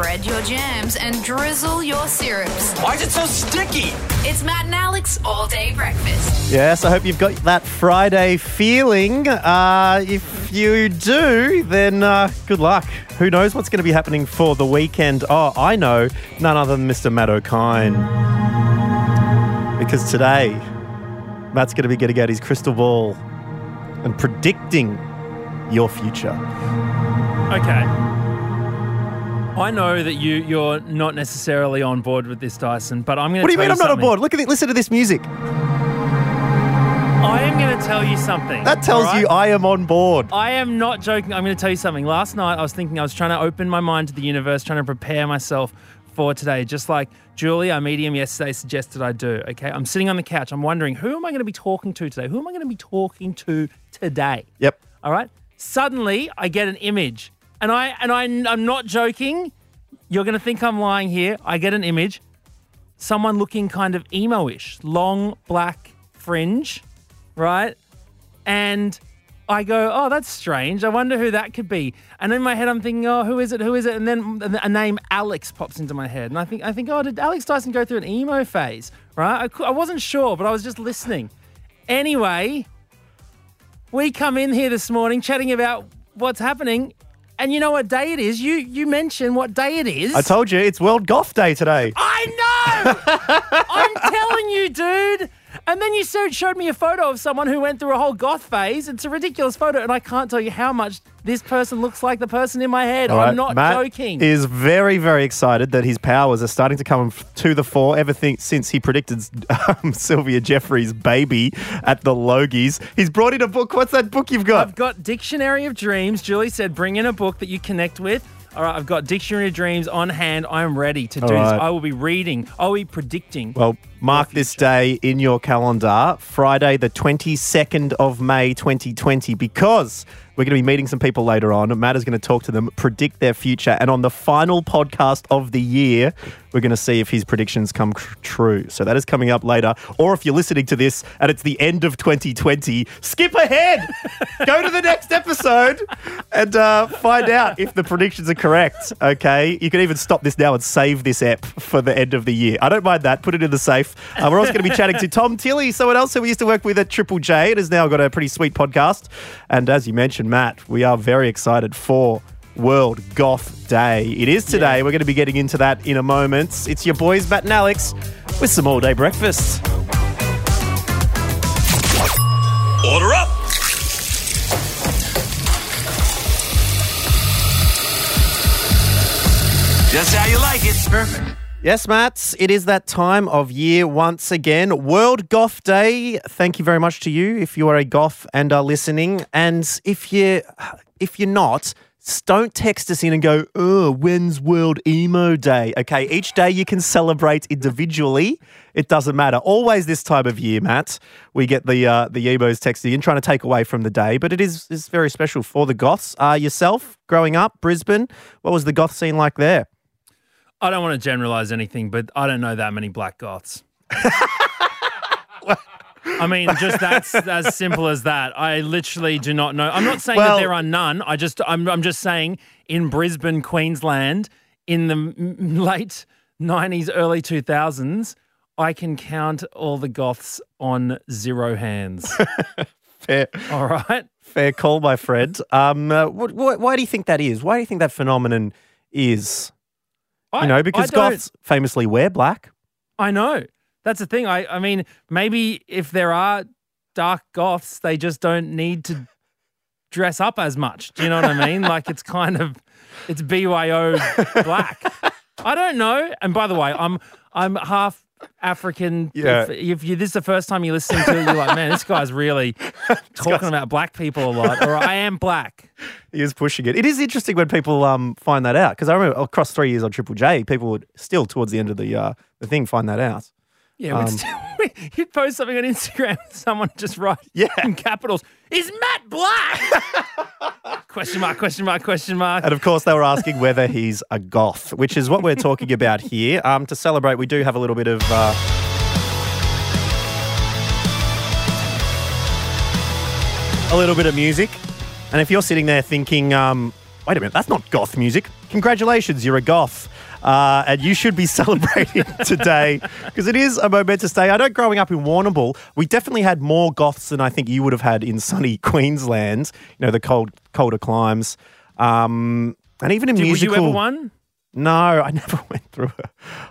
Spread your jams and drizzle your syrups. Why is it so sticky? It's Matt and Alex all day breakfast. Yes, I hope you've got that Friday feeling. Uh, if you do, then uh, good luck. Who knows what's going to be happening for the weekend? Oh, I know, none other than Mr. Matt O'Kine. Because today, Matt's going to be getting out his crystal ball and predicting your future. Okay. I know that you you're not necessarily on board with this, Dyson, but I'm going to. What do you mean I'm not on something. board? Look at it. Listen to this music. I am going to tell you something. That tells all right? you I am on board. I am not joking. I'm going to tell you something. Last night, I was thinking, I was trying to open my mind to the universe, trying to prepare myself for today, just like Julie, our medium yesterday, suggested I do. Okay. I'm sitting on the couch. I'm wondering, who am I going to be talking to today? Who am I going to be talking to today? Yep. All right. Suddenly, I get an image, and I and I, I'm not joking. You're to think I'm lying here. I get an image, someone looking kind of emo-ish, long black fringe, right? And I go, oh, that's strange. I wonder who that could be. And in my head, I'm thinking, oh, who is it? Who is it? And then a name Alex pops into my head, and I think, I think, oh, did Alex Dyson go through an emo phase? Right? I, I wasn't sure, but I was just listening. Anyway, we come in here this morning chatting about what's happening. And you know what day it is? You you mentioned what day it is. I told you it's World Goth Day today. I know. I'm telling you, dude. And then you so- showed me a photo of someone who went through a whole goth phase. It's a ridiculous photo, and I can't tell you how much this person looks like the person in my head. Right, I'm not Matt joking. Is very, very excited that his powers are starting to come to the fore ever think, since he predicted um, Sylvia Jeffrey's baby at the Logies. He's brought in a book. What's that book you've got? I've got Dictionary of Dreams. Julie said, bring in a book that you connect with. All right, I've got Dictionary of Dreams on hand. I am ready to do All this. I will be reading. I will be predicting. well, mark this day in your calendar, Friday, the 22nd of May, 2020, because we're going to be meeting some people later on. Matt is going to talk to them, predict their future, and on the final podcast of the year, we're going to see if his predictions come cr- true. So that is coming up later. Or if you're listening to this and it's the end of 2020, skip ahead, go to the next episode, and uh, find out if the predictions are correct. Okay, you can even stop this now and save this app for the end of the year. I don't mind that. Put it in the safe. Uh, we're also going to be chatting to Tom Tilley, someone else who we used to work with at Triple J. It has now got a pretty sweet podcast. And as you mentioned, Matt, we are very excited for World Goth Day. It is today. We're going to be getting into that in a moment. It's your boys, Matt and Alex, with some all day breakfast. Order up! Just how you like it. Perfect. Yes, Matt, it is that time of year once again. World Goth Day. Thank you very much to you if you are a goth and are listening. And if you if you're not, don't text us in and go, oh, when's World Emo Day? Okay, each day you can celebrate individually. It doesn't matter. Always this time of year, Matt, we get the uh, the emos texting in trying to take away from the day, but it is is very special for the goths. Uh, yourself, growing up, Brisbane, what was the goth scene like there? I don't want to generalize anything, but I don't know that many black goths. I mean, just that's as simple as that. I literally do not know. I'm not saying Well- that there are none. I just, I'm, I'm just saying in Brisbane, Queensland, in the late '90s, early 2000s, I can count all the goths on zero hands. Fair. all right. Fair call, my friend. Um, uh, what, what, why do you think that is? Why do you think that phenomenon is? I, You know, because goths famously wear black. I know. That's the thing. I, I mean, maybe if there are dark goths, they just don't need to dress up as much. Do you know what I mean? like it's kind of it's BYO black. I don't know. And by the way, I'm I'm half African. Yeah. If, if you this is the first time you're listening to it, you're like, man, this guy's really talking about black people a lot. Or I am black. He is pushing it. It is interesting when people um, find that out because I remember across three years on Triple J, people would still towards the end of the uh, the thing find that out. Yeah, Um, still, you'd post something on Instagram, someone just write Yeah. in capitals, "Is Matt black?" question mark, question mark, question mark. And of course, they were asking whether he's a goth, which is what we're talking about here. Um, to celebrate, we do have a little bit of. Uh, a little bit of music. And if you're sitting there thinking, um, wait a minute, that's not goth music, congratulations, you're a goth. Uh, and you should be celebrating today because it is a momentous day. I know growing up in Warrnambool, we definitely had more goths than I think you would have had in sunny Queensland, you know, the cold, colder climes. Um, and even in Did, musical. Were you ever one? No, I never went through it.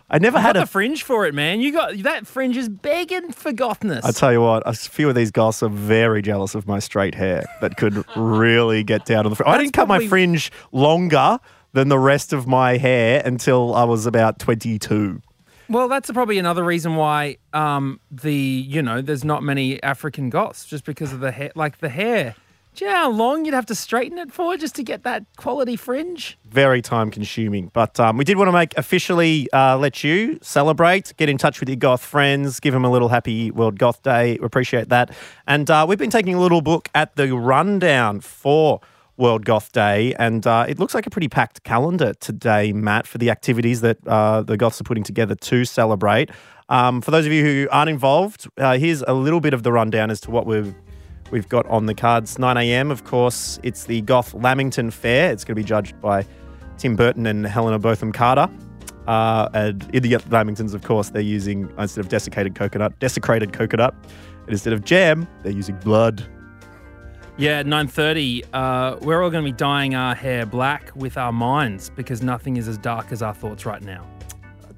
I never had Got a. the fringe for it, man. You got that fringe is begging for gothness. I tell you what, a few of these goths are very jealous of my straight hair that could really get down on the fringe. I didn't cut my fringe longer than the rest of my hair until I was about 22. Well, that's probably another reason why um, the you know there's not many African goths just because of the hair, like the hair. Do you know how long you'd have to straighten it for just to get that quality fringe? Very time consuming. But um, we did want to make officially uh, let you celebrate, get in touch with your goth friends, give them a little happy World Goth Day. We appreciate that. And uh, we've been taking a little look at the rundown for World Goth Day, and uh, it looks like a pretty packed calendar today, Matt, for the activities that uh, the Goths are putting together to celebrate. Um, for those of you who aren't involved, uh, here's a little bit of the rundown as to what we've we've got on the cards. 9 a.m. Of course, it's the Goth Lamington Fair. It's going to be judged by Tim Burton and Helena Bonham Carter. Uh, and in the Lamingtons, of course, they're using instead of desiccated coconut, desecrated coconut, and instead of jam, they're using blood. Yeah, 9.30, uh, we're all going to be dyeing our hair black with our minds because nothing is as dark as our thoughts right now.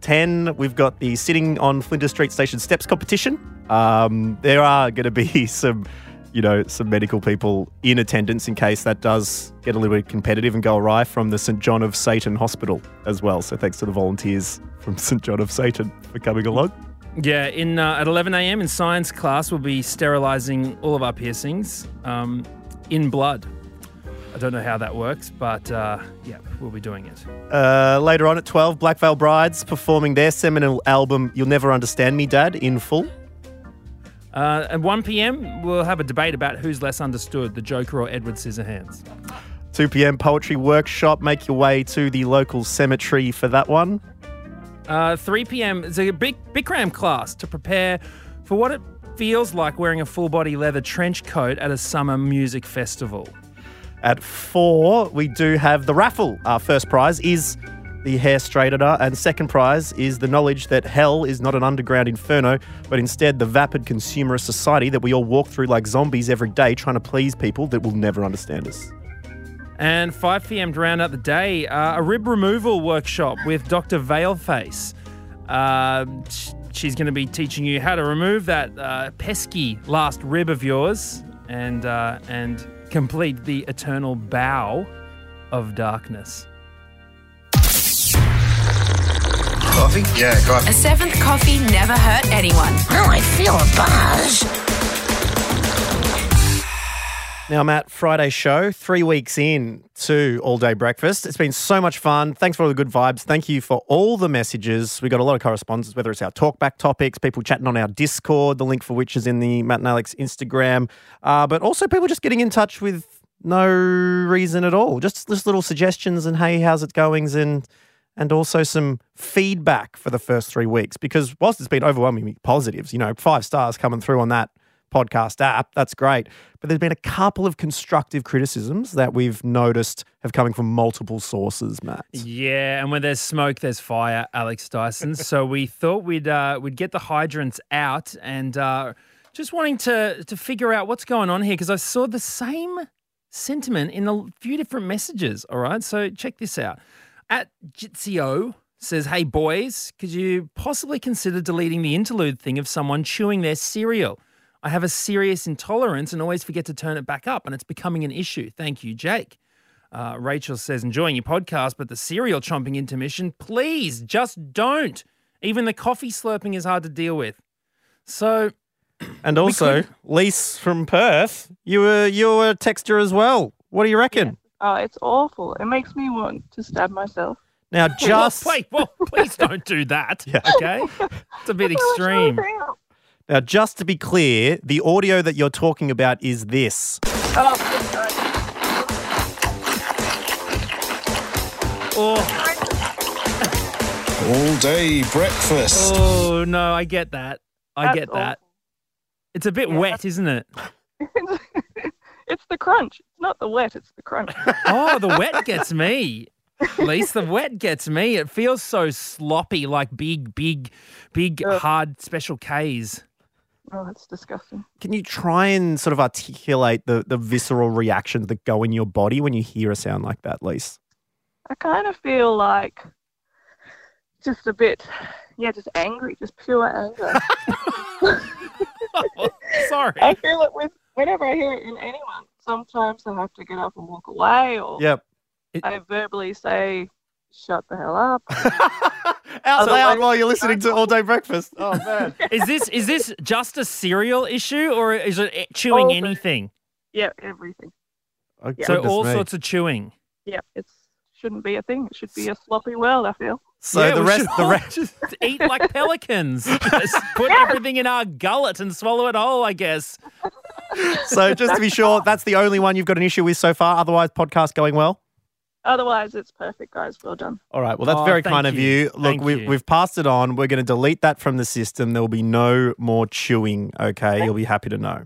10, we've got the sitting on Flinders Street Station steps competition. Um, there are going to be some, you know, some medical people in attendance in case that does get a little bit competitive and go awry from the St John of Satan Hospital as well. So thanks to the volunteers from St John of Satan for coming along. Yeah, in uh, at 11 a.m. in science class, we'll be sterilizing all of our piercings um, in blood. I don't know how that works, but uh, yeah, we'll be doing it. Uh, later on at 12, Black Veil Brides performing their seminal album, You'll Never Understand Me, Dad, in full. Uh, at 1 p.m., we'll have a debate about who's less understood, the Joker or Edward Scissorhands. 2 p.m. poetry workshop. Make your way to the local cemetery for that one. Uh, 3 p.m. is a big Bikram class to prepare for what it feels like wearing a full body leather trench coat at a summer music festival. At four, we do have the raffle. Our first prize is the hair straightener, and second prize is the knowledge that hell is not an underground inferno, but instead the vapid consumerist society that we all walk through like zombies every day trying to please people that will never understand us. And 5 p.m. to round out the day, uh, a rib removal workshop with Dr. Veilface. Uh, she's going to be teaching you how to remove that uh, pesky last rib of yours and uh, and complete the eternal bow of darkness. Coffee? Yeah, coffee. A seventh coffee never hurt anyone. Oh, I feel a buzz. Now, Matt, Friday show, three weeks in to All Day Breakfast. It's been so much fun. Thanks for all the good vibes. Thank you for all the messages. We got a lot of correspondence, whether it's our talkback topics, people chatting on our Discord, the link for which is in the Matt and Alex Instagram, uh, but also people just getting in touch with no reason at all. Just, just little suggestions and hey, how's it goings and and also some feedback for the first three weeks because whilst it's been overwhelmingly positives, you know, five stars coming through on that podcast app. That's great. But there's been a couple of constructive criticisms that we've noticed have coming from multiple sources, Matt. Yeah, and when there's smoke, there's fire, Alex Dyson. so we thought we'd uh, we'd get the hydrants out and uh, just wanting to to figure out what's going on here because I saw the same sentiment in a few different messages. All right, so check this out. At Jitsio says, "Hey boys, could you possibly consider deleting the interlude thing of someone chewing their cereal?" I have a serious intolerance and always forget to turn it back up, and it's becoming an issue. Thank you, Jake. Uh, Rachel says, enjoying your podcast, but the cereal chomping intermission, please just don't. Even the coffee slurping is hard to deal with. So, And also, Lise from Perth, you were you were a texter as well. What do you reckon? Oh, it's awful. It makes me want to stab myself. Now, just wait, well, please don't do that. Yeah. Okay, it's a bit What's wrong with extreme. Him? now, just to be clear, the audio that you're talking about is this. Oh. Oh, All day breakfast. oh no, I get that. I That's get that. awful. It's a bit Yeah, wet, isn't it? it's the crunch. It's not the wet, it's the crunch. Oh, the wet gets me. At least the wet gets me. It feels so sloppy, like big, big, big, Ugh. hard special Ks. Oh, that's disgusting. Can you try and sort of articulate the, the visceral reactions that go in your body when you hear a sound like that, Lise? I kind of feel like just a bit, yeah, just angry, just pure anger. Oh, sorry. I feel it with whenever I hear it in anyone. Sometimes I have to get up and walk away, or Yep. I verbally say, "Shut the hell up." Out So, loud like- while you're listening to All Day Breakfast. Oh, man. Is this is this just a cereal issue, or is it chewing All the- anything? yeah, everything. Oh, So all me. sorts of chewing. Yeah, it shouldn't be a thing. It should be a sloppy world. I feel. So Yeah, the rest, the rest, just eat like pelicans. Just put everything in our gullet and swallow it whole. I guess. so just to be sure, that's the only one you've got an issue with so far. Otherwise, podcast going well. Otherwise, it's perfect, guys. Well done. All right. Well, that's Oh, very thank kind of you. you. Look, Thank we've, you. we've passed it on. We're going to delete that from the system. There will be no more chewing. Okay. You'll be happy to know.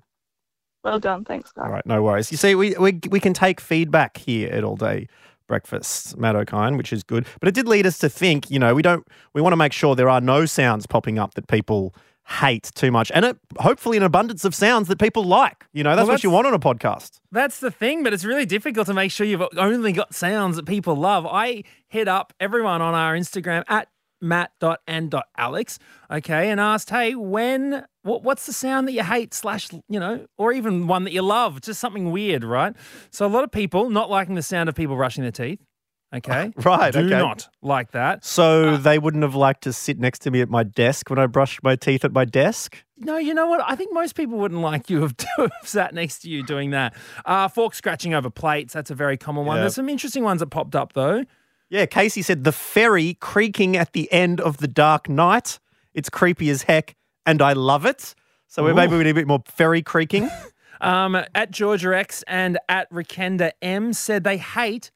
Well done. Thanks, guys. All right. No worries. You see, we, we, we can take feedback here at All Day Breakfast, Matt O'Kine, which is good. But it did lead us to think, you know, we don't, we want to make sure there are no sounds popping up that people hate too much and it, hopefully an abundance of sounds that people like. You know, that's Well, what you want on a podcast. That's the thing, but it's really difficult to make sure you've only got sounds that people love. I hit up everyone on our Instagram at matt.and.alex, okay, and asked, hey, when, what, what's the sound that you hate, slash, you know, or even one that you love? Just something weird, right? So a lot of people not liking the sound of people brushing their teeth, okay? Right, Do okay. not like that. So they wouldn't have liked to sit next to me at my desk when I brushed my teeth at my desk? No, you know what? I think most people wouldn't like you have, to have sat next to you doing that. Uh, fork scratching over plates, that's a very common one. Yeah. There's some interesting ones that popped up, though. Yeah, Casey said the ferry creaking at the end of the dark night. It's creepy as heck, and I love it. So we maybe we need a bit more ferry creaking. Um, at Georgia X and at Rikenda M said they hate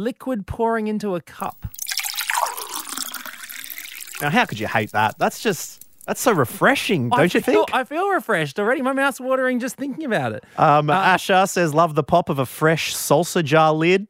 liquid pouring into a cup. now, how could you hate that? That's just that's so refreshing, don't I you feel, think? I feel refreshed already. My mouth's watering just thinking about it. Um, Asha says love the pop of a fresh salsa jar lid.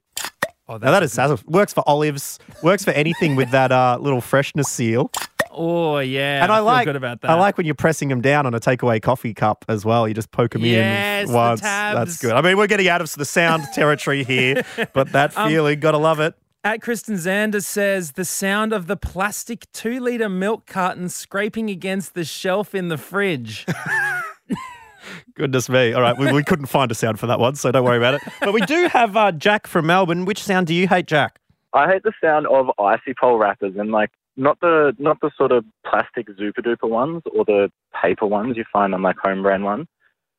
Oh, Now that is works for olives. Works for anything with that uh, little freshness seal. Oh yeah, and I, feel like good about that. I like when you're pressing them down on a takeaway coffee cup as well. You just poke them Yes, in the once. tabs. That's good. I mean, we're getting out of the sound territory here, but that Um, feeling, gotta love it. At Kristen Zander says the sound of the plastic two liter milk carton scraping against the shelf in the fridge. Goodness me. All right, we, we couldn't find a sound for that one, so don't worry about it. But we do have uh, Jack from Melbourne. Which sound do you hate, Jack? I hate the sound of icy pole wrappers and like not the not the sort of plastic super duper ones or the paper ones you find on like home brand ones,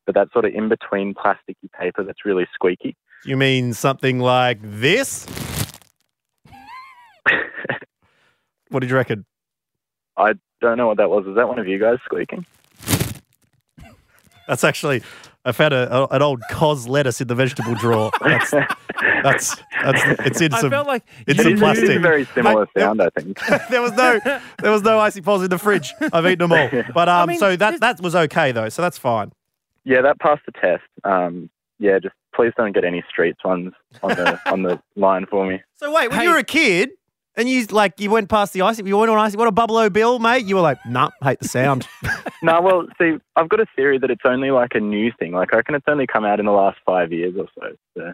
but that sort of in between plasticky paper that's really squeaky. You mean something like this? what did you reckon? I don't know what that was. Is that one of you guys squeaking? That's actually, I found a, a- an old cos lettuce in the vegetable drawer. That's, that's, that's it's in I some. felt like it's you some It is plastic. a very similar Hey, sound, I think. there was no, there was no icy poles in the fridge. I've eaten them all. But um, mean, so that that was okay though. So that's fine. yeah, that passed the test. Um, yeah, just please don't get any streets ones on the on the line for me. So wait, when Hey. you were a kid and you like you went past the icy, you went on icy. What a bubble o bill, mate. You were like, nah, hate the sound. No, well, see, I've got a theory that it's only like a new thing. Like I reckon it's only come out in the last five years or so. so.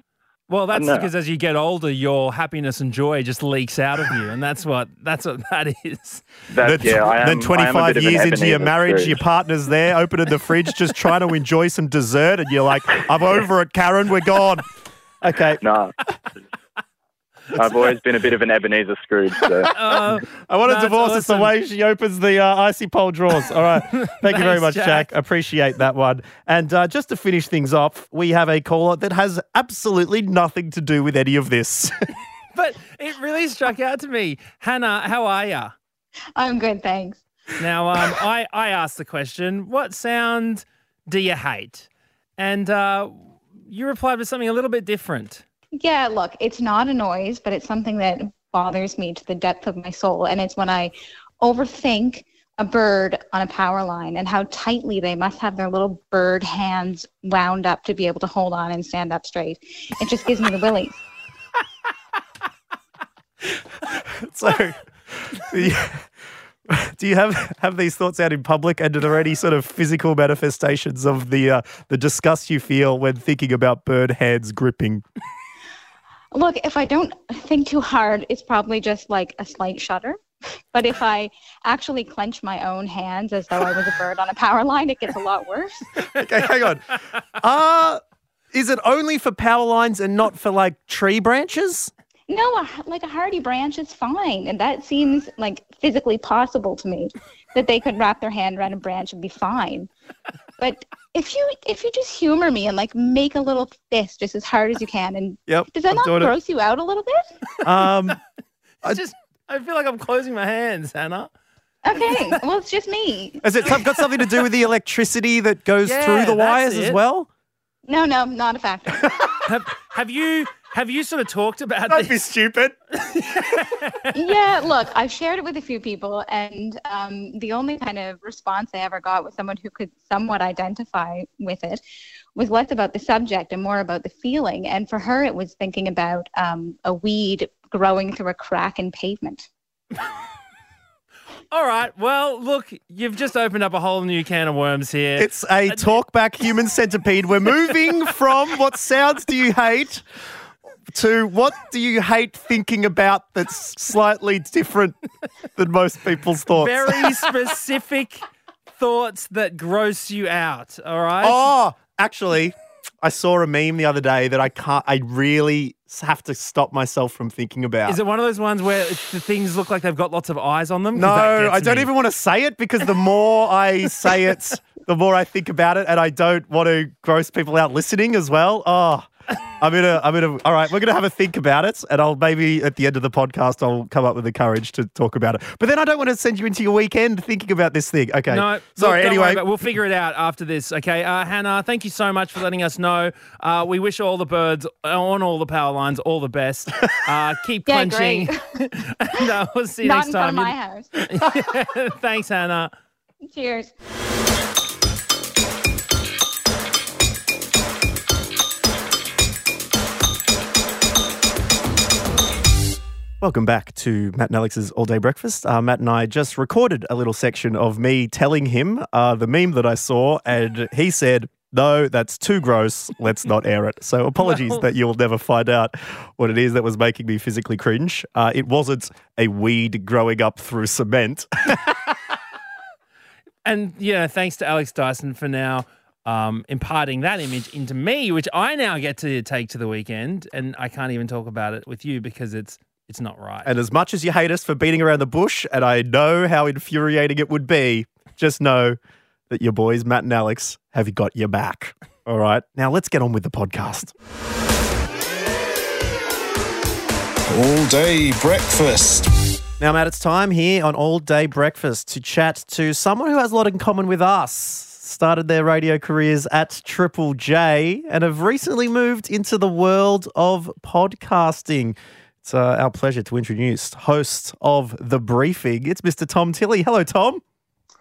Well, that's because as you get older, your happiness and joy just leaks out of you, and that's what that's what that is. That, then, yeah, I am, then I am a 25 bit of an years into your marriage, your partner's there, opening the fridge, just trying to enjoy some dessert, and you're like, I'm over it, Karen, we're gone. Okay. No. I've always been a bit of an Ebenezer Scrooge. So. Uh, I want to That's divorce us the way she opens the uh, icy pole drawers. All right. Thank you very much, Jack. Jack. Appreciate that one. And uh, just to finish things off, we have a caller that has absolutely nothing to do with any of this. but it really struck out to me, Hannah. How are you? I'm good, thanks. Now, um, I I asked the question, what sound do you hate? And uh, you replied with something a little bit different. Yeah, look, it's not a noise, but it's something that bothers me to the depth of my soul. And it's when I overthink a bird on a power line and how tightly they must have their little bird hands wound up to be able to hold on and stand up straight. It just gives me the willies. so, do you, have have these thoughts out in public, and are there any sort of physical manifestations of the uh, the disgust you feel when thinking about bird hands gripping? Look, if I don't think too hard, it's probably just like a slight shudder. But if I actually clench my own hands as though I was a bird on a power line, it gets a lot worse. Okay, hang on. Uh is it only for power lines and not for like tree branches? No, a, like a hardy branch is fine. And that seems like physically possible to me that they could wrap their hand around a branch and be fine. But if you if you just humor me and like make a little fist just as hard as you can and Yep. does that I'm not doing it. gross you out a little bit? Um It's just, I feel like I'm closing my hands, Hannah. Okay. well it's just me. has it some- got something to do with the electricity that goes Yeah, through the that's wires as well? No, no, not a factor. Have, have you have you sort of talked about Don't be stupid. yeah, look, I've shared it with a few people, and um, the only kind of response I ever got was someone who could somewhat identify with it was less about the subject and more about the feeling. And for her, it was thinking about um, a weed growing through a crack in pavement. All right. Well, look, you've just opened up a whole new can of worms here. It's a talkback human centipede. We're moving from what sounds do you hate to what do you hate thinking about that's slightly different than most people's thoughts. very specific thoughts that gross you out. All right. Oh, actually, I saw a meme the other day that I can't. I really have to stop myself from thinking about. Is it one of those ones where the things look like they've got lots of eyes on them? No, I don't me. even want to say it because the more I say it, the more I think about it, and I don't want to gross people out listening as well. Oh, I'm gonna, I'm gonna. All right, we're gonna have a think about it, and I'll maybe at the end of the podcast I'll come up with the courage to talk about it. But then I don't want to send you into your weekend thinking about this thing. Okay, No, sorry. don't anyway, we'll figure it out after this. Okay, uh, Hannah, thank you so much for letting us know. Uh, we wish all the birds on all the power lines all the best. Uh, keep Yeah, clenching. no, we'll see you Not next in front time. of my house. Thanks, Hannah. Cheers. Welcome back to Matt and Alex's All Day Breakfast. Uh, Matt and I just recorded a little section of me telling him uh, the meme that I saw, and he said, No, that's too gross. Let's not air it. So apologies that you'll never find out what it is that was making me physically cringe. Uh, it wasn't a weed growing up through cement. And yeah, thanks to Alex Dyson for now um, imparting that image into me, which I now get to take to the weekend, and I can't even talk about it with you because it's it's not right. and as much as you hate us for beating around the bush, and I know how infuriating it would be, just know that your boys, Matt and Alex, have got your back. All right. Now let's get on with the podcast. All day breakfast. Now, Matt, it's time here on All Day Breakfast to chat to someone who has a lot in common with us. Started their radio careers at Triple J and have recently moved into the world of podcasting. It's uh, our pleasure to introduce host of The Briefing. It's Mr. Tom Tilley. Hello, Tom.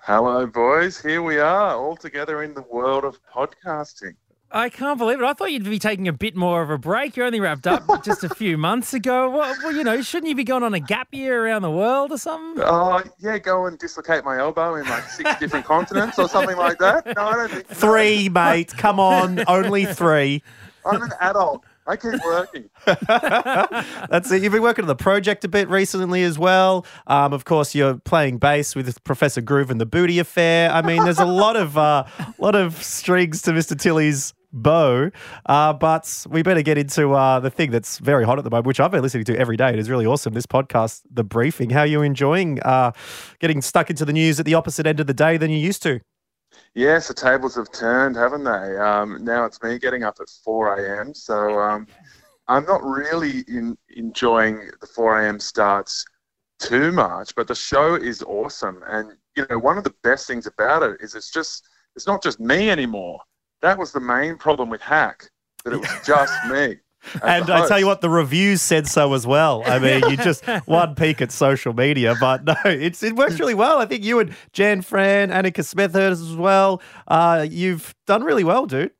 Hello, boys. Here we are, all together in the world of podcasting. I can't believe it. I thought you'd be taking a bit more of a break. You only wrapped up just a few months ago. Well, well, you know, shouldn't you be going on a gap year around the world or something? Oh, yeah, go and dislocate my elbow in like six different continents or something like that. No, I don't think Three, mate. Come on. Only three. I'm an adult. I keep working. That's it. You've been working on the project a bit recently as well. Um, of course, you're playing bass with Professor Groove and the Booty Affair. I mean, there's a lot of uh, lot of strings to Mr. Tilley's bow. Uh, but we better get into uh, the thing that's very hot at the moment, which I've been listening to every day. It is really awesome. This podcast, The Briefing. How are you enjoying uh, getting stuck into the news at the opposite end of the day than you used to? Yes, the tables have turned, haven't they? Um, now it's me getting up at 4 a.m. So um, I'm not really in, enjoying the 4 a.m. starts too much, but the show is awesome. And, you know, one of the best things about it is it's just, it's not just me anymore. That was the main problem with Hack, that it was just me. As And I tell you what, the reviews said so as well. I mean, you just one peek at social media, but no, it's it works really well. I think you and Jan Fran, Annika Smethurst as well. Uh, you've done really well, dude.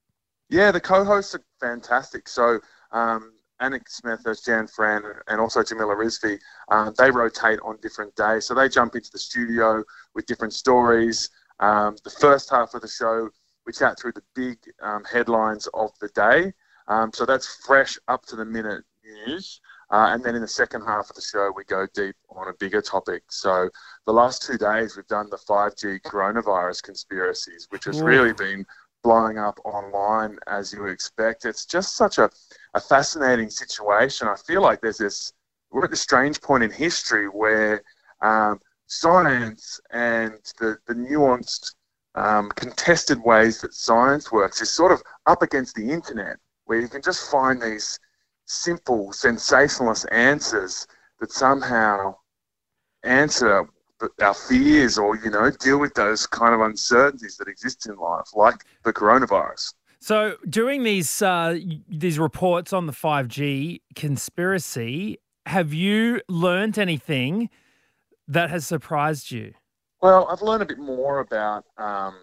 Yeah, the co-hosts are fantastic. So um, Annika Smethurst, as Jan Fran, and also Jamila Rizvi, um, they rotate on different days. So they jump into the studio with different stories. Um, the first half of the show, we chat through the big um, headlines of the day. Um, so that's fresh, up to the minute news. Uh, and then in the second half of the show, we go deep on a bigger topic. So the last two days, we've done the 5G coronavirus conspiracies, which has really been blowing up online as you would expect. It's just such a, a fascinating situation. I feel like there's this, we're at this strange point in history where um, science and the, the nuanced, um, contested ways that science works is sort of up against the internet, where you can just find these simple, sensationalist answers that somehow answer our fears or, you know, deal with those kind of uncertainties that exist in life, like the coronavirus. So during these uh, these reports on the 5G conspiracy, have you learnt anything that has surprised you? Well, I've learned a bit more about um,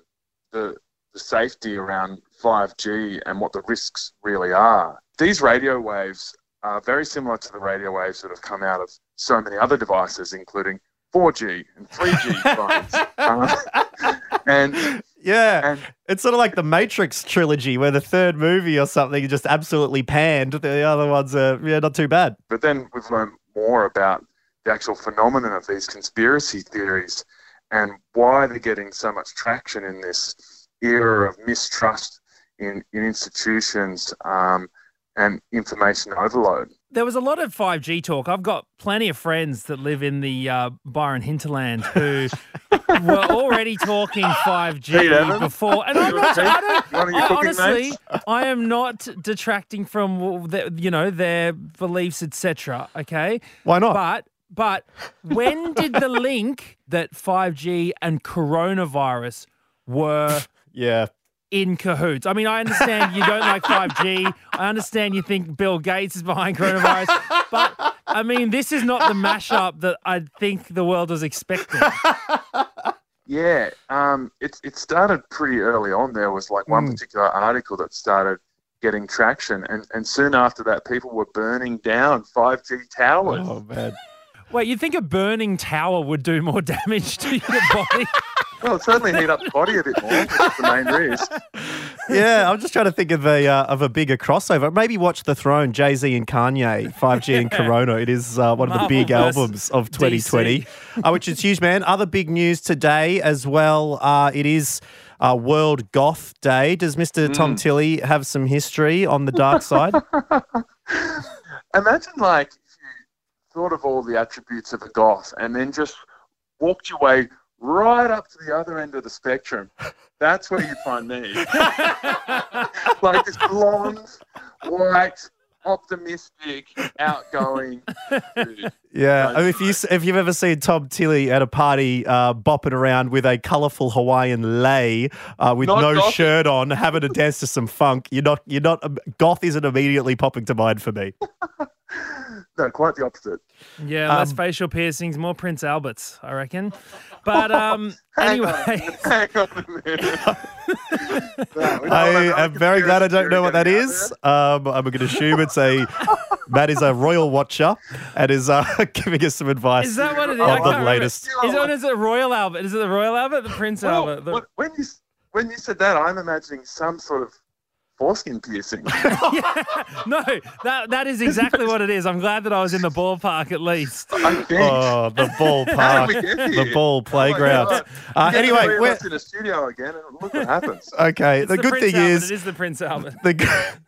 the, the safety around 5G and what the risks really are. These radio waves are very similar to the radio waves that have come out of so many other devices, including 4G and 3G phones. Um, and Yeah, it's sort of like the Matrix trilogy, where the third movie or something just absolutely panned. The other ones are yeah, not too bad. But then we've learned more about the actual phenomenon of these conspiracy theories and why they're getting so much traction in this era of mistrust in, in institutions um, and information overload. There was a lot of 5G talk. I've got plenty of friends that live in the uh, Byron hinterland who were already talking 5G before. And I'm not, I don't, One of your I, honestly, mates? I am not detracting from, you know, their beliefs, etc. Okay? Why not? But but when did the link that 5G and coronavirus were Yeah. in cahoots. I mean, I understand you don't like 5G. I understand you think Bill Gates is behind coronavirus. But I mean, this is not the mashup that I think the world was expecting. Yeah, um, it, it started pretty early on. There was like one Mm. particular article that started getting traction, and, and soon after that, people were burning down 5G towers. Oh man. Wait, you think a burning tower would do more damage to your body? Well, it certainly heat up the body a bit more, which is the main risk. Yeah, I'm just trying to think of a uh, of a bigger crossover. Maybe watch The Throne, Jay Z and Kanye, 5G and Corona. It is uh, one of the big albums of 2020, uh, which is huge, man. Other big news today as well. Uh, it is. Uh, World Goth Day. Does Mr. Tom Tilley have some history on the dark side? Imagine, like, if you thought of all the attributes of a goth and then just walked your way right up to the other end of the spectrum. That's where you'd find me. like this blonde, white, optimistic, outgoing dude. Yeah, I mean, if you if you've ever seen Tom Tilley at a party uh, bopping around with a colourful Hawaiian lei uh, with Not no gothic. shirt on, having to dance to some funk, you're not you're not um, goth isn't immediately popping to mind for me. No, quite the opposite. Yeah, less Um, facial piercings, more Prince Alberts, I reckon. But um, Hang on, anyway, hang on a minute. No, I am very glad I don't know what that theory getting is. Um, I'm going to assume it's a Matt is a royal watcher and is uh, giving us some advice is that what it is? on the latest. Is it, is it Royal Albert? Is it the Royal Albert? The Prince Well, Albert? The- when you when you said that, I'm imagining some sort of foreskin piercing. no, that that is exactly what it is. I'm glad that I was in the ballpark at least. I think. Oh, the ball How park, did we get the ball Oh playground. God. uh, anyway, we're, us in a studio again, and look what happens. okay. It's The, good thing Albert. is, it is the Prince Albert. the,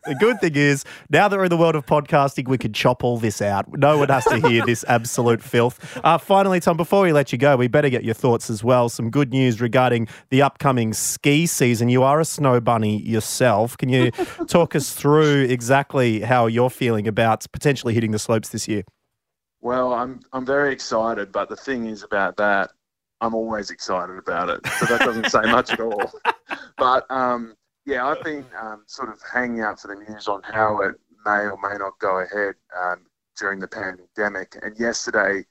the good thing is, now that we're in the world of podcasting, we can chop all this out. No one has to hear this absolute filth. Uh, finally, Tom, before we let you go, we better get your thoughts as well. Some good news regarding the upcoming ski season. You are a snow bunny yourself. Can you talk us through exactly how you're feeling about potentially hitting the slopes this year? Well, I'm I'm very excited, but the thing is about that, I'm always excited about it. So that doesn't say much at all. But um, yeah, I've been um, sort of hanging out for the news on how it may or may not go ahead um, during the pandemic. And yesterday,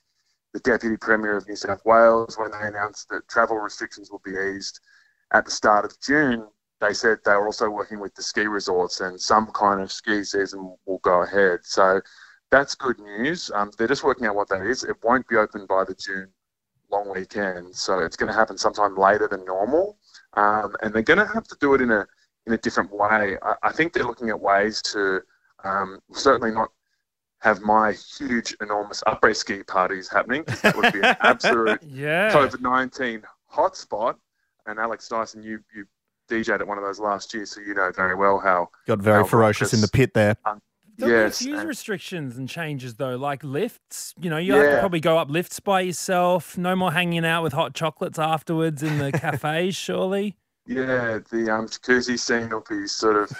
the Deputy Premier of New South Wales, when they announced that travel restrictions will be eased at the start of June, they said they were also working with the ski resorts and some kind of ski season will go ahead. So that's good news. Um, they're just working out what that is. It won't be open by the June long weekend, so it's going to happen sometime later than normal. Um, and they're going to have to do it in a in a different way. I, I think they're looking at ways to um, certainly not have my huge, enormous après ski parties happening. That would be an absolute Yeah. COVID nineteen hotspot. And Alex Dyson, you you DJ'd at one of those last year, so you know very well how. Got very how ferocious in the pit there. There'll be yes, a few and- restrictions and changes though, like lifts. You know, you have to probably go up lifts by yourself. No more hanging out with hot chocolates afterwards in the cafes, surely. Yeah, the um, jacuzzi scene will be sort of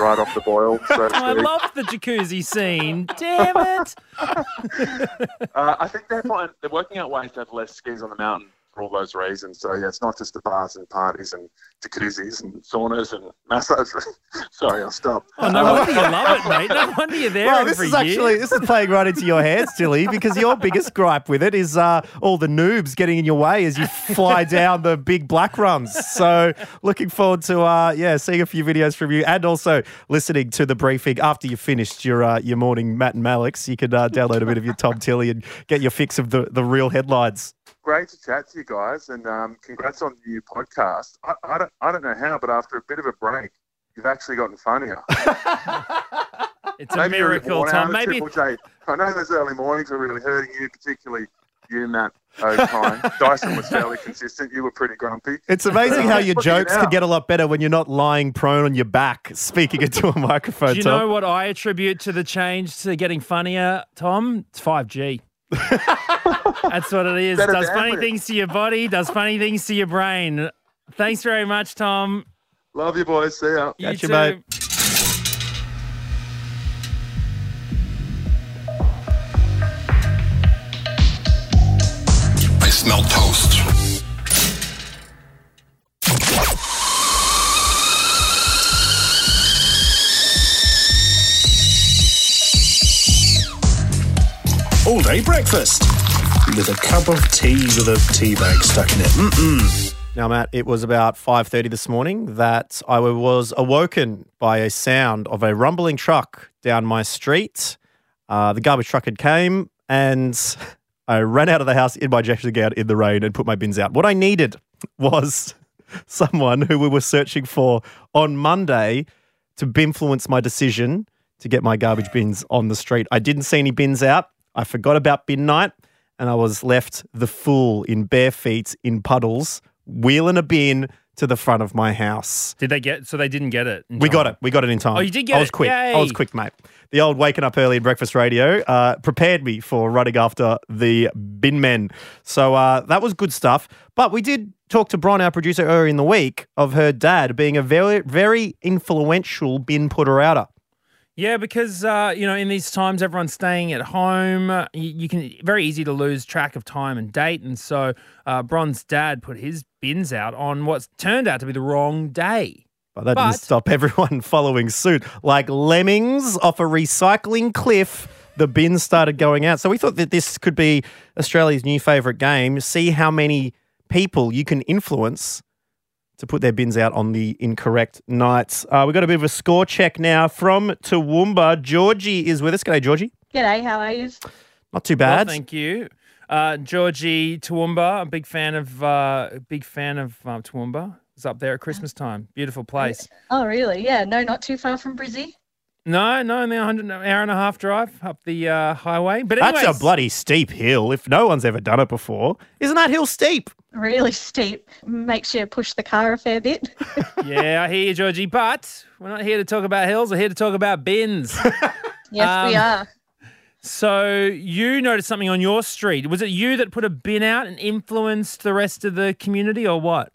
right off the boil. So to I love the jacuzzi scene. Damn it! uh, I think they're fine. They're working out ways to have less skis on the mountain for all those reasons. So yeah, it's not just the bars and parties and jacuzzis and saunas and massage. Sorry, I'll stop. Oh, no wonder you love it, mate. No wonder you're there Well, every this is year. actually this is playing right into your hands, Tilley, because your biggest gripe with it is uh, all the noobs getting in your way as you fly down the big black runs. So, looking forward to uh, yeah, seeing a few videos from you, and also listening to the briefing after you finished your uh, your morning Matt and Malix. You could uh, download a bit of your Tom Tilley and get your fix of the the real headlines. Great to chat to you guys, and um, congrats on the new podcast. I, I don't, I don't know how, but after a bit of a break, you've actually gotten funnier. It's a Maybe you're miracle, Tom. Maybe Triple J. I know those early mornings are really hurting you, particularly you, Matt. O'Kine. Dyson was fairly consistent. You were pretty grumpy. It's amazing how your jokes can get a lot better when you're not lying prone on your back speaking into a microphone. Do you Tom. know what I attribute to the change to getting funnier, Tom? It's 5G. That's what it is. Better Does funny bandwidth. things to your body, does funny things to your brain. Thanks very much, Tom. Love you, boys. See ya. Catch you you, mate. I smell toast. All day breakfast with a cup of tea with a tea bag stuck in it. Mm-mm. Now, Matt, it was about 5.30 this morning that I was awoken by a sound of a rumbling truck down my street. Uh, the garbage truck had came and I ran out of the house in my jersey gown in the rain and put my bins out. What I needed was someone who we were searching for on Monday to influence my decision to get my garbage bins on the street. I didn't see any bins out. I forgot about bin night and I was left the fool in bare feet in puddles, wheeling a bin to the front of my house. Did they get? So they didn't get it. We got it. We got it in time. Oh, you did get it. I was it. quick. I was quick, mate. The old waking up early in breakfast radio uh, prepared me for running after the bin men. So uh, that was good stuff. But we did talk to Bron, our producer, earlier in the week, of her dad being a very, very influential bin putter outer. Yeah, because uh, you know, in these times, everyone's staying at home. Uh, You, you can very easy to lose track of time and date, and so uh, Bron's dad put his bins out on what's turned out to be the wrong day. But that But- didn't stop everyone following suit. Like lemmings off a recycling cliff, the bins started going out. So we thought that this could be Australia's new favourite game. See how many people you can influence to put their bins out on the incorrect nights. Uh, we've got a bit of a score check now from Toowoomba. Georgie is with us. G'day, Georgie. G'day, how are you? Not too Well, bad. thank you, uh, Georgie Toowoomba. A big fan of uh, a big fan of um, Toowoomba. It's up there at Christmas time. Beautiful place. Oh, really? Yeah, no, not too far from Brizzy. No, no, only a hundred hour and a half drive up the uh, highway. But That's a bloody steep hill. If no one's ever done it before, isn't that hill steep? Really steep. Makes you push the car a fair bit. yeah, I hear you, Georgie. But we're not here to talk about hills. We're here to talk about bins. yes, we Um, are. so you noticed something on your street. Was it you that put a bin out and influenced the rest of the community, or what?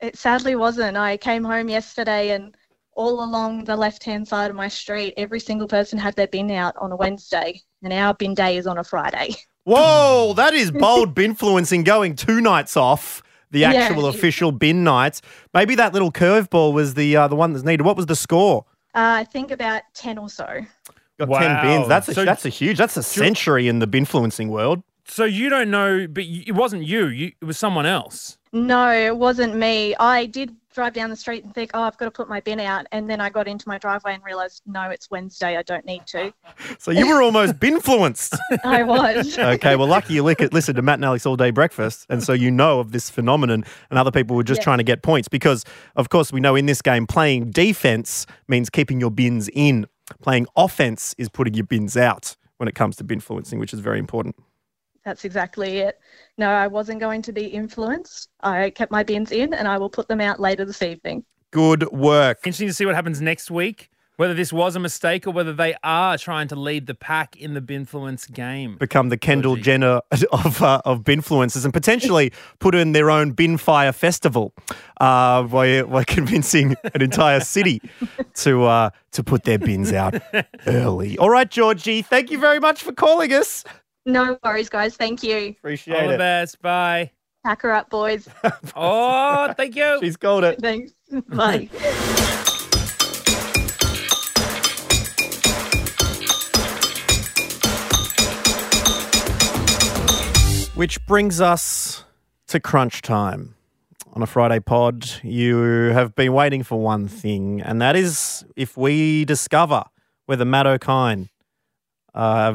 It sadly wasn't. I came home yesterday and all along the left hand side of my street, every single person had their bin out on a Wednesday, and our bin day is on a Friday. Whoa, that is bold influencing going two nights off the Yeah. actual official bin nights. Maybe that little curveball was the uh, the one that's needed. What was the score? Uh, I think about 10 or so. Got Wow. ten bins. That's a, So- that's a huge. That's a century in the binfluencing world. So you don't know, but y- it wasn't you. you it was someone else. No, it wasn't me. I did drive down the street and think, oh, I've got to put my bin out. And then I got into my driveway and realised, no, it's Wednesday. I don't need to. So you were almost binfluenced. I was. okay, well, lucky you lick it, listen to Matt and Alex all day breakfast, and so you know of this phenomenon, and other people were just Yeah. trying to get points because, of course, we know in this game playing defense means keeping your bins in. Playing offense is putting your bins out when it comes to binfluencing, which is very important. That's exactly it. No, I wasn't going to be influenced. I kept my bins in and I will put them out later this evening. Good work. Interesting to see what happens next week. Whether this was a mistake or whether they are trying to lead the pack in the Binfluence game. Become the Kendall Jenner of uh, of binfluencers and potentially put in their own bin fire festival uh, by, by convincing an entire city to uh, to put their bins out early. All right, Georgie, thank you very much for calling us. No worries, guys. Thank you. Appreciate All the it. best. Bye. Pack her up, boys. Oh, thank you. She's called it. Thanks. Bye. Which brings us to crunch time. On a Friday pod, you have been waiting for one thing, and that is if we discover whether Matt O'Kine, uh,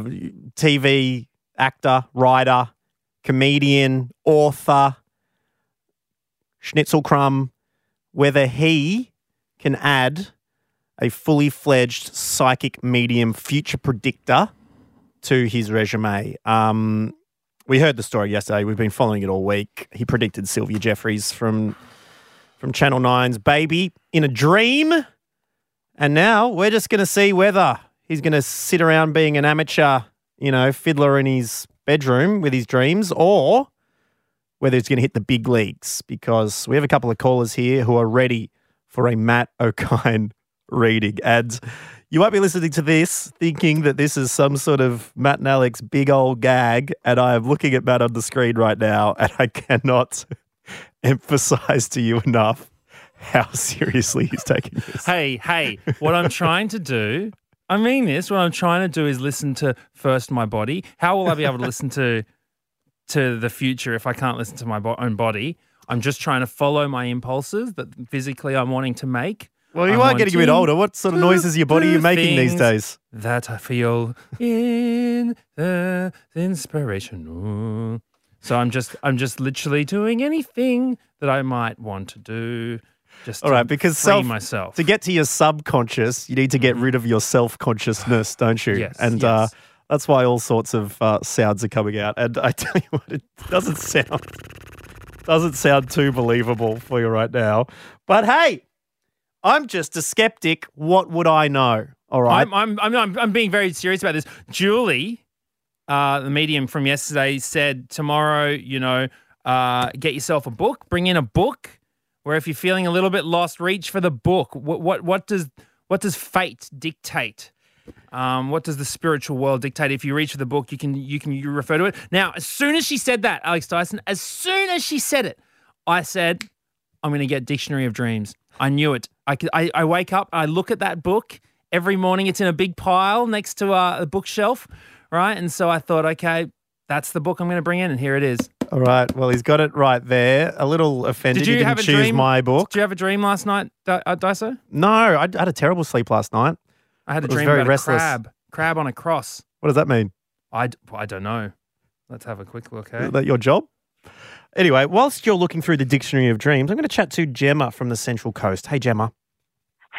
TV actor, writer, comedian, author, Schnitzel Crumb, whether he can add a fully fledged psychic medium future predictor to his resume. Um, we heard the story yesterday. We've been following it all week. He predicted Sylvia Jeffreys from from Channel 9's Baby in a dream. And now we're just going to see whether he's going to sit around being an amateur, you know, fiddler in his bedroom with his dreams or whether he's going to hit the big leagues because we have a couple of callers here who are ready for a Matt O'Kine reading. And you might be listening to this thinking that this is some sort of Matt and Alex big old gag. And I am looking at Matt on the screen right now and I cannot emphasize to you enough how seriously he's taking this. Hey, hey, what I'm trying to do, I mean this, what I'm trying to do is listen to first my body. How will I be able to listen to to the future if I can't listen to my bo- own body? I'm just trying to follow my impulses that physically I'm wanting to make. Well, you I'm are getting a bit older. What sort of noises are your body do making these days? That I feel in the inspiration. So I'm just I'm just literally doing anything that I might want to do. Just All right, because self, myself. to get to your subconscious, you need to get rid of your self consciousness, don't you? Yes, and uh, that's why all sorts of uh, sounds are coming out. And I tell you what, it doesn't sound doesn't sound too believable for you right now. But hey, I'm just a skeptic. What would I know? All right. I'm, I'm, I'm, I'm, I'm being very serious about this. Julie, uh, the medium from yesterday, said tomorrow, you know, uh, get yourself a book, bring in a book, where if you're feeling a little bit lost, reach for the book. What, what, what does, what does fate dictate? Um, what does the spiritual world dictate? If you reach for the book, you can, you can you refer to it. Now, as soon as she said that, Alex Dyson, as soon as she said it, I said, I'm going to get Dictionary of Dreams. I knew it. I, I, I wake up, I look at that book every morning. It's in a big pile next to uh, a bookshelf, right? And so I thought, okay, that's the book I'm going to bring in, and here it is. All right. Well, he's got it right there. A little offended. Did you he didn't have a choose dream? my book. Did you have a dream last night, Di- uh, Dyso? No, I had a terrible sleep last night. I had a I was dream very about restless. a crab, crab on a cross. What does that mean? I, d- I don't know. Let's have a quick look. eh? Is that your job? Anyway, whilst you're looking through the Dictionary of Dreams, I'm going to chat to Gemma from the Central Coast. Hey, Gemma.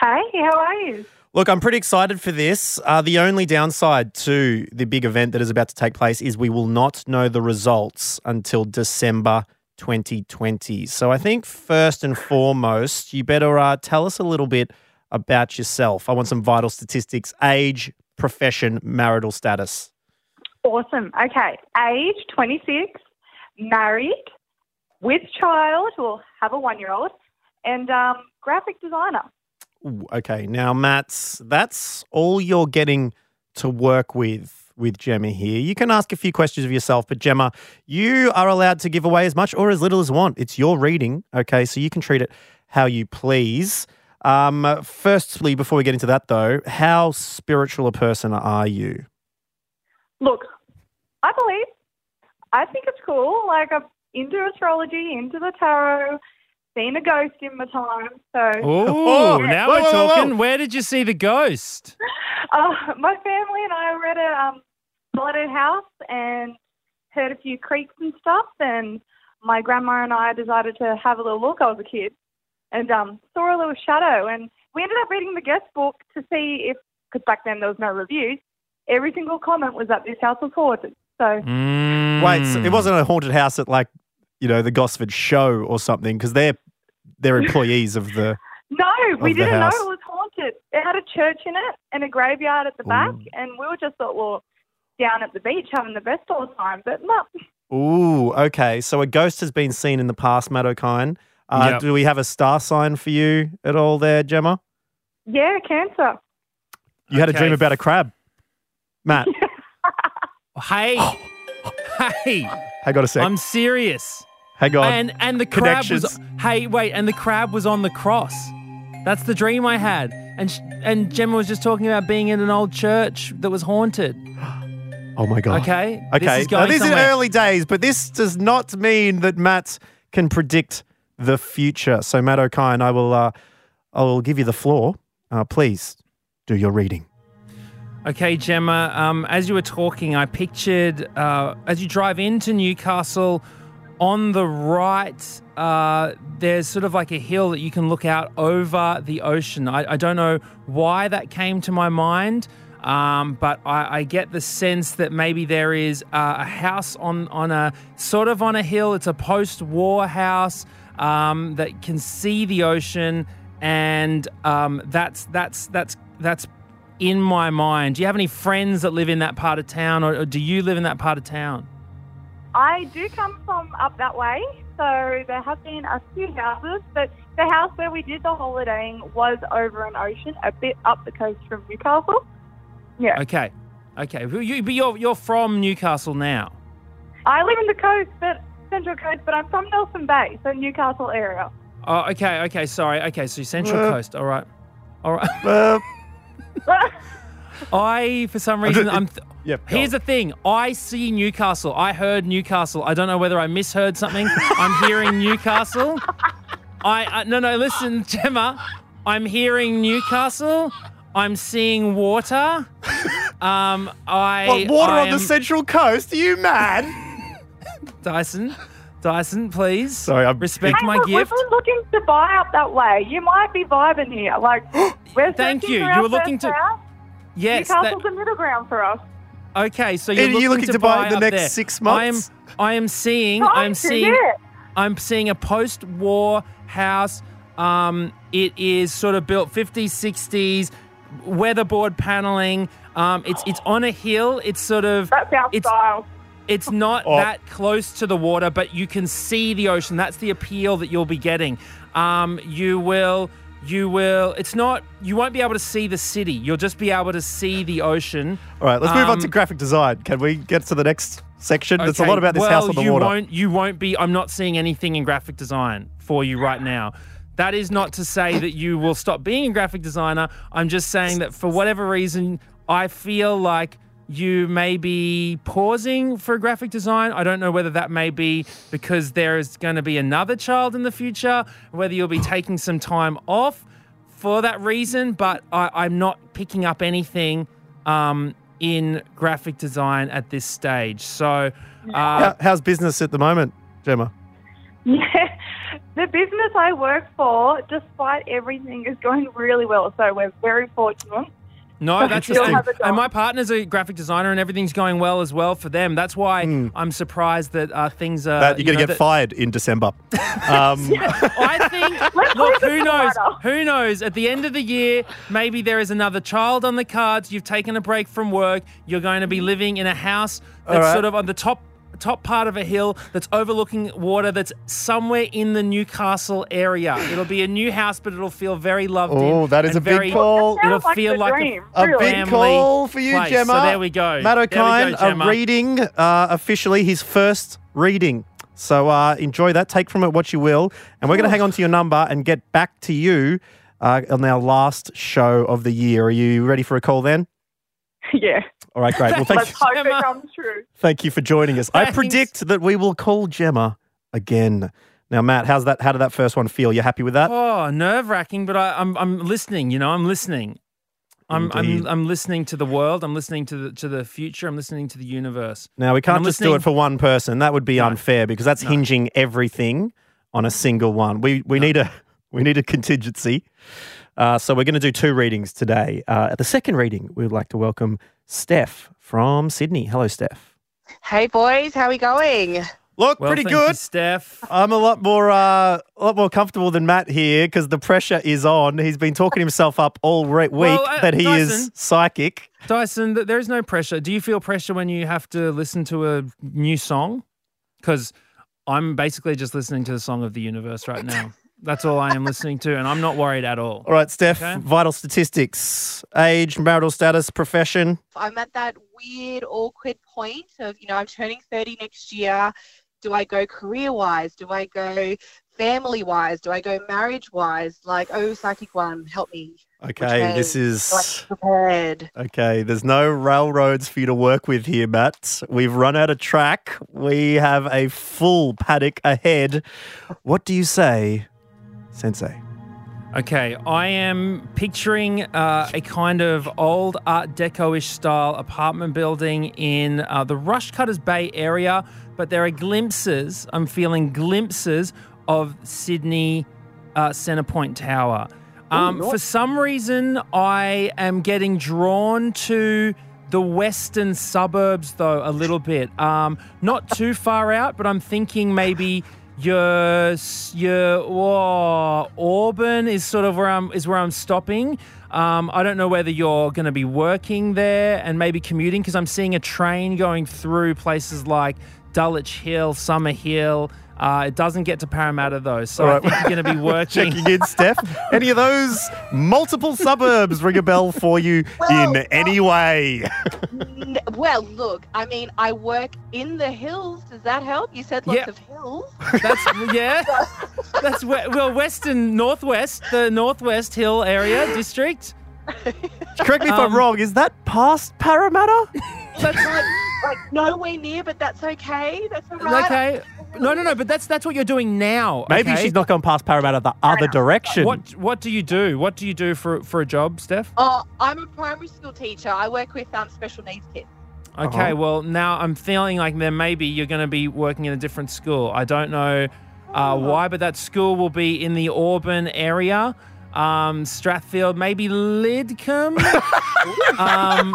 Hey, how are you? Look, I'm pretty excited for this. Uh, the only downside to the big event that is about to take place is we will not know the results until December 2020. So I think first and foremost, you better uh, tell us a little bit about yourself. I want some vital statistics age, profession, marital status. Awesome. Okay, age 26, married, with child, will have a one year old, and um, graphic designer. Okay, now Matt's that's all you're getting to work with with Gemma here. You can ask a few questions of yourself, but Gemma, you are allowed to give away as much or as little as you want. It's your reading, okay? So you can treat it how you please. Um, firstly, before we get into that though, how spiritual a person are you? Look, I believe. I think it's cool. Like, I'm into astrology, into the tarot, seen a ghost in my time. So Oh, now we're Whoa, whoa, whoa. talking. Where did you see the ghost? Uh, my family and I were at a um, haunted house and heard a few creaks and stuff. And my grandma and I decided to have a little look. I was a kid and um, saw a little shadow. And we ended up reading the guest book to see if, because back then there was no reviews, every single comment was that this house was haunted. So Mm. Wait, so it wasn't a haunted house at like, you know, the Gosford show or something because they're they're employees of the. no, we the didn't know it was haunted. It had a church in it and a graveyard at the back. And we were just thought, well, down at the beach having the best all the time. But no, Ooh, okay. So a ghost has been seen in the past, Matt O'Kine. Uh, Yep. Do we have a star sign for you at all there, Gemma? yeah, cancer. You had a dream about a crab. Matt, Hey, hey, hang on a sec. I'm serious. Hang on. And and the crab was hey wait, and the crab was on the cross. That's the dream I had. And sh- and Gemma was just talking about being in an old church that was haunted. oh my God. Okay, Okay. This is now, are somewhere. early days, but this does not mean that Matt can predict the future. So, Matt O'Kine, I will, uh, I will give you the floor. Uh, please do your reading. Okay, Gemma, um, as you were talking, I pictured uh, as you drive into Newcastle, on the right, uh, there's sort of like a hill that you can look out over the ocean. I, I don't know why that came to my mind, um, but I, I get the sense that maybe there is uh, a house on, on a sort of on a hill. It's a post war house um, that can see the ocean. And um, that's that's that's that's in my mind. Do you have any friends that live in that part of town, or, or do you live in that part of town? I do come from up that way, so there have been a few houses, but the house where we did the holidaying was over an ocean, a bit up the coast from Newcastle. Yeah. Okay, okay. Well, You, but you're you're from Newcastle now. I live in the coast, but Central Coast, but I'm from Nelson Bay, so Newcastle area. Oh, okay, okay. Sorry. Okay, so Central Coast. All right, all right. I, for some reason, I'm. Th- Yep, go Here's the thing. I see Newcastle. I heard Newcastle. I don't know whether I misheard something. I'm hearing Newcastle. I uh, no no. Listen, Gemma. I'm hearing Newcastle. I'm seeing water. Um, I what, water I on the Central Coast? Are you mad? Dyson, Dyson, please. Sorry, I'm respect Hey, my look, gift. We've been looking to buy up that way. You might be vibing here. Like, we're Thank you. for You our were looking to- house. Yes. that- Newcastle's a middle ground for us. Okay, so you're looking, you're looking to, to buy buy the up next there. six I am, months? I am seeing. I'm seeing. yeah. I'm seeing a post-war house. Um, it is sort of built 50s, 60s, weatherboard paneling. Um, it's it's on a hill. It's sort of That's our it's, style. It's not Oh. that close to the water, but you can see the ocean. That's the appeal that you'll be getting. Um, you will, you will. It's not. You won't be able to see the city. You'll just be able to see the ocean. All right, let's move on to Um, graphic design. Can we get to the next section? There's a lot about this well, house on the you water. Won't, you won't be. I'm not seeing anything in graphic design for you right now. That is not to say that you will stop being a graphic designer. I'm just saying that for whatever reason, I feel like you may be pausing for graphic design. I don't know whether that may be because there is going to be another child in the future, whether you'll be taking some time off for that reason, but I, I'm not picking up anything um, in graphic design at this stage. So, uh, How, how's business at the moment, Gemma? Yeah, the business I work for, despite everything, is going really well. So we're very fortunate. No, that's the thing. have a job. And my partner's a graphic designer, and everything's going well as well for them. That's why I'm surprised that uh, things are. Hmm. that you're you going to get that- fired in December. Um, I think, look, who knows? Who knows? At the end of the year, maybe there is another child on the cards. You've taken a break from work. You're going to be living in a house that's right. sort of on the top top part of a hill that's overlooking water that's somewhere in the Newcastle area. It'll be a new house, but it'll feel very loved. Oh, that is and a big call. It'll like feel like dream, a, A big call for you, place. Gemma. So there we go. Matt There we O'Kine, go, a reading uh, officially his first reading. So uh, enjoy that. Take from it what you will. And we're going to hang on to your number and get back to you uh, on our last show of the year. Are you ready for a call then? yeah. All right, great. Well, thank Let's you, hope it comes true. thank you for joining us. I predict that we will call Gemma again Now, Matt, how's that? How did that first one feel? You happy with that? Oh, nerve wracking, but I, I'm I'm listening. You know, I'm listening. I'm Indeed. I'm I'm listening to the world. I'm listening to the to the future. I'm listening to the universe. Now we can't I'm just do it for one person. That would be unfair because that's hinging everything on a single one. We we need a we need a contingency. Uh, so we're going to do two readings today. Uh, at the second reading, we would like to welcome Steph from Sydney. Hello, Steph. Hey boys, how are we going? Look, Well, pretty thank you, good, Steph. I'm a lot more uh, a lot more comfortable than Matt here because the pressure is on. He's been talking himself up all re- week Well, uh, that he is psychic. Dyson, there is no pressure. Do you feel pressure when you have to listen to a new song? Because I'm basically just listening to the song of the universe right now. That's all I am listening to, and I'm not worried at all. All right, Steph. Okay. Vital statistics: age, marital status, profession. I'm at that weird, awkward point of, you know, I'm turning 30 next year. Do I go career wise? Do I go family wise? Do I go marriage wise? Like, oh, psychic one, help me. Okay, this is prepared. okay. There's no railroads for you to work with here, Matt. We've run out of track. We have a full paddock ahead. What do you say, Sensei? Okay, I am picturing uh, a kind of old Art Deco-ish style apartment building in uh, the Rushcutters Bay area, but there are glimpses. I'm feeling glimpses of Sydney uh, Centrepoint Tower. Um, for some reason, I am getting drawn to the western suburbs, though, a little bit. Um, not too far out, but I'm thinking maybe your your whoa, Auburn is sort of where I'm is where I'm stopping. Um, I don't know whether you're going to be working there and maybe commuting because I'm seeing a train going through places like Dulwich Hill, Summer Hill. Uh, it doesn't get to Parramatta though, so All I right. think you're going to be working. Checking in, Steph. Any of those multiple suburbs ring a bell for you in any way? Well, look, I mean, I work in the hills. Does that help? You said lots Yeah. of hills. That's yeah. That's we- well, western northwest, the northwest hill area district. Correct me if I'm Um, wrong. Is that past Parramatta? That's like, like nowhere near, but that's okay. That's all right. Okay. No, no, no. But that's that's what you're doing now. Maybe okay? she's not gone past Parramatta the other direction. What What do you do? What do you do for for a job, Steph? Oh, I'm a primary school teacher. I work with um, special needs kids. Okay. Uh-huh. Well, now I'm feeling like then maybe you're going to be working in a different school. I don't know uh, Oh. why, but that school will be in the Auburn area. Um, Strathfield, maybe Lidcombe. um,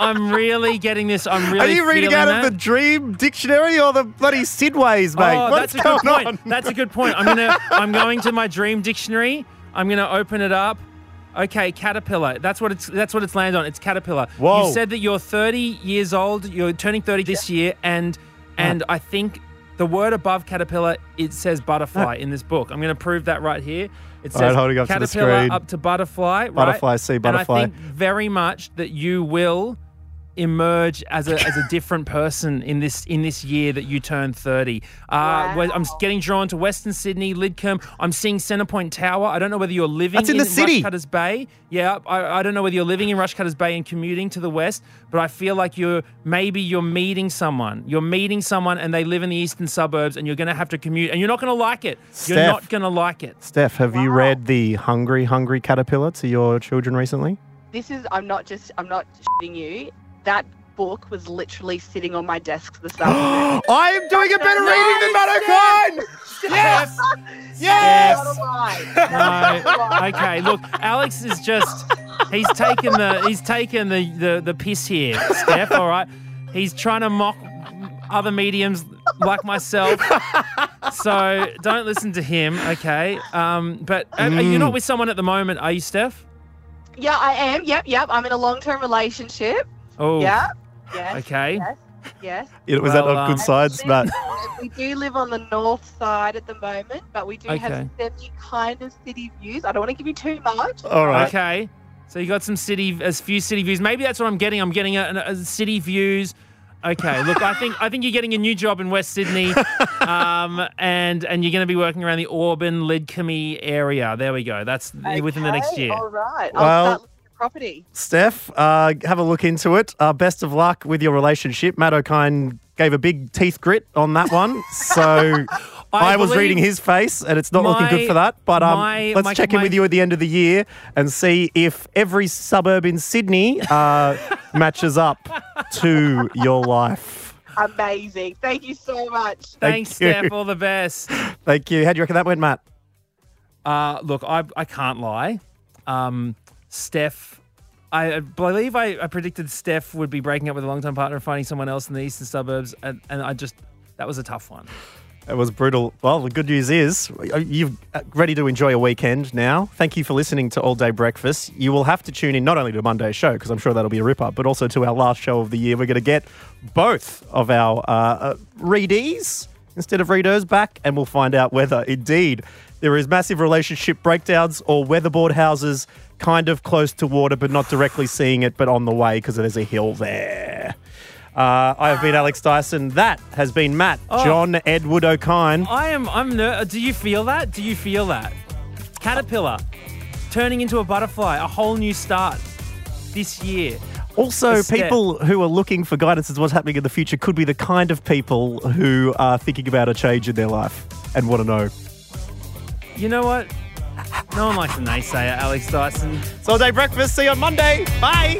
I'm really getting this. I'm really. Are you reading out that. of the Dream Dictionary or the bloody Sydways, mate? Oh, What's that's a good point. on? That's a good point. I'm gonna I'm going to my dream dictionary. I'm gonna open it up. Okay, caterpillar. That's what it's that's what it's landed on. It's caterpillar. Whoa. You said that you're 30 years old. You're turning 30 this year, and and I think the word above caterpillar it says butterfly in this book. I'm going to prove that right here. It All right, says holding up to the caterpillar screen. up to butterfly. right? Butterfly, see butterfly. And I think very much that you will emerge as a as a different person in this in this year that you turn 30. Uh, where I'm getting drawn to Western Sydney, Lidcombe. I'm seeing Centrepoint Tower. I don't know whether you're living That's in the city. Rushcutters Bay. Yeah, I, I don't know whether you're living in Rushcutters Bay and commuting to the west, but I feel like you're maybe you're meeting someone. You're meeting someone and they live in the eastern suburbs and you're going to have to commute and you're not going to like it. You're Steph. not going to like it. Steph, have you read the Hungry Hungry Caterpillar to your children recently? This is. I'm not just. I'm not shitting you. That book was literally sitting on my desk this afternoon. I am doing a better reading than Matt O'Kine! Yes! Yes! Not a lie. No. Okay, look, Alex is just he's taken the he's taken the, the the piss here, Steph, all right? He's trying to mock other mediums like myself. So don't listen to him, okay? Um, but are, are you not with someone at the moment, are you, Steph? Yeah, I am. Yep, yep. I'm in a long-term relationship. Oh. Yeah. Yes. Okay. Yes. Yes. It was that Well, on good um, sides, Matt? We do live on the north side at the moment, but we do Okay. have semi kind of city views. I don't want to give you too much. All right. Okay. So you got some city, a few city views. Maybe that's what I'm getting. I'm getting a, a city views. Okay. Look, I think I think you're getting a new job in West Sydney, um, and and you're going to be working around the Auburn, Lidcombe area. There we go. That's within the next year. All right. Well- I'll start looking at property. Steph, uh, have a look into it. Uh, best of luck with your relationship. Matt O'Kine gave a big teeth grit on that one. So I, I was reading his face, and it's not looking good for that. But um, my- let's my- check in with you at the end of the year and see if every suburb in Sydney uh, matches up to your life. Amazing. Thank you so much. Thanks, you. Steph. All the best. Thank you. How do you reckon that went, Matt? Uh, look, I, I can't lie. Um, Steph, I believe I, I predicted Steph would be breaking up with a long-time partner and finding someone else in the eastern suburbs, and, and I just that was a tough one. It was brutal. Well, the good news is you're ready to enjoy a weekend now. Thank you for listening to All Day Breakfast. You will have to tune in not only to Monday's show, because I'm sure that'll be a rip up, but also to our last show of the year. We're going to get both of our uh, uh, readees instead of readers back, and we'll find out whether indeed there is massive relationship breakdowns or weatherboard houses kind of close to water, but not directly seeing it, but on the way because there's a hill there. Uh, I have been Alex Dyson. That has been Matt, Oh. John Edward O'Kine. I am. I'm. Ner- do you feel that? Do you feel that? Caterpillar turning into a butterfly, a whole new start this year. Also, people who are looking for guidance as to what's happening in the future could be the kind of people who are thinking about a change in their life and want to know. You know what? No one likes a naysayer, Alex Dyson. It's all day breakfast. See you on Monday. Bye.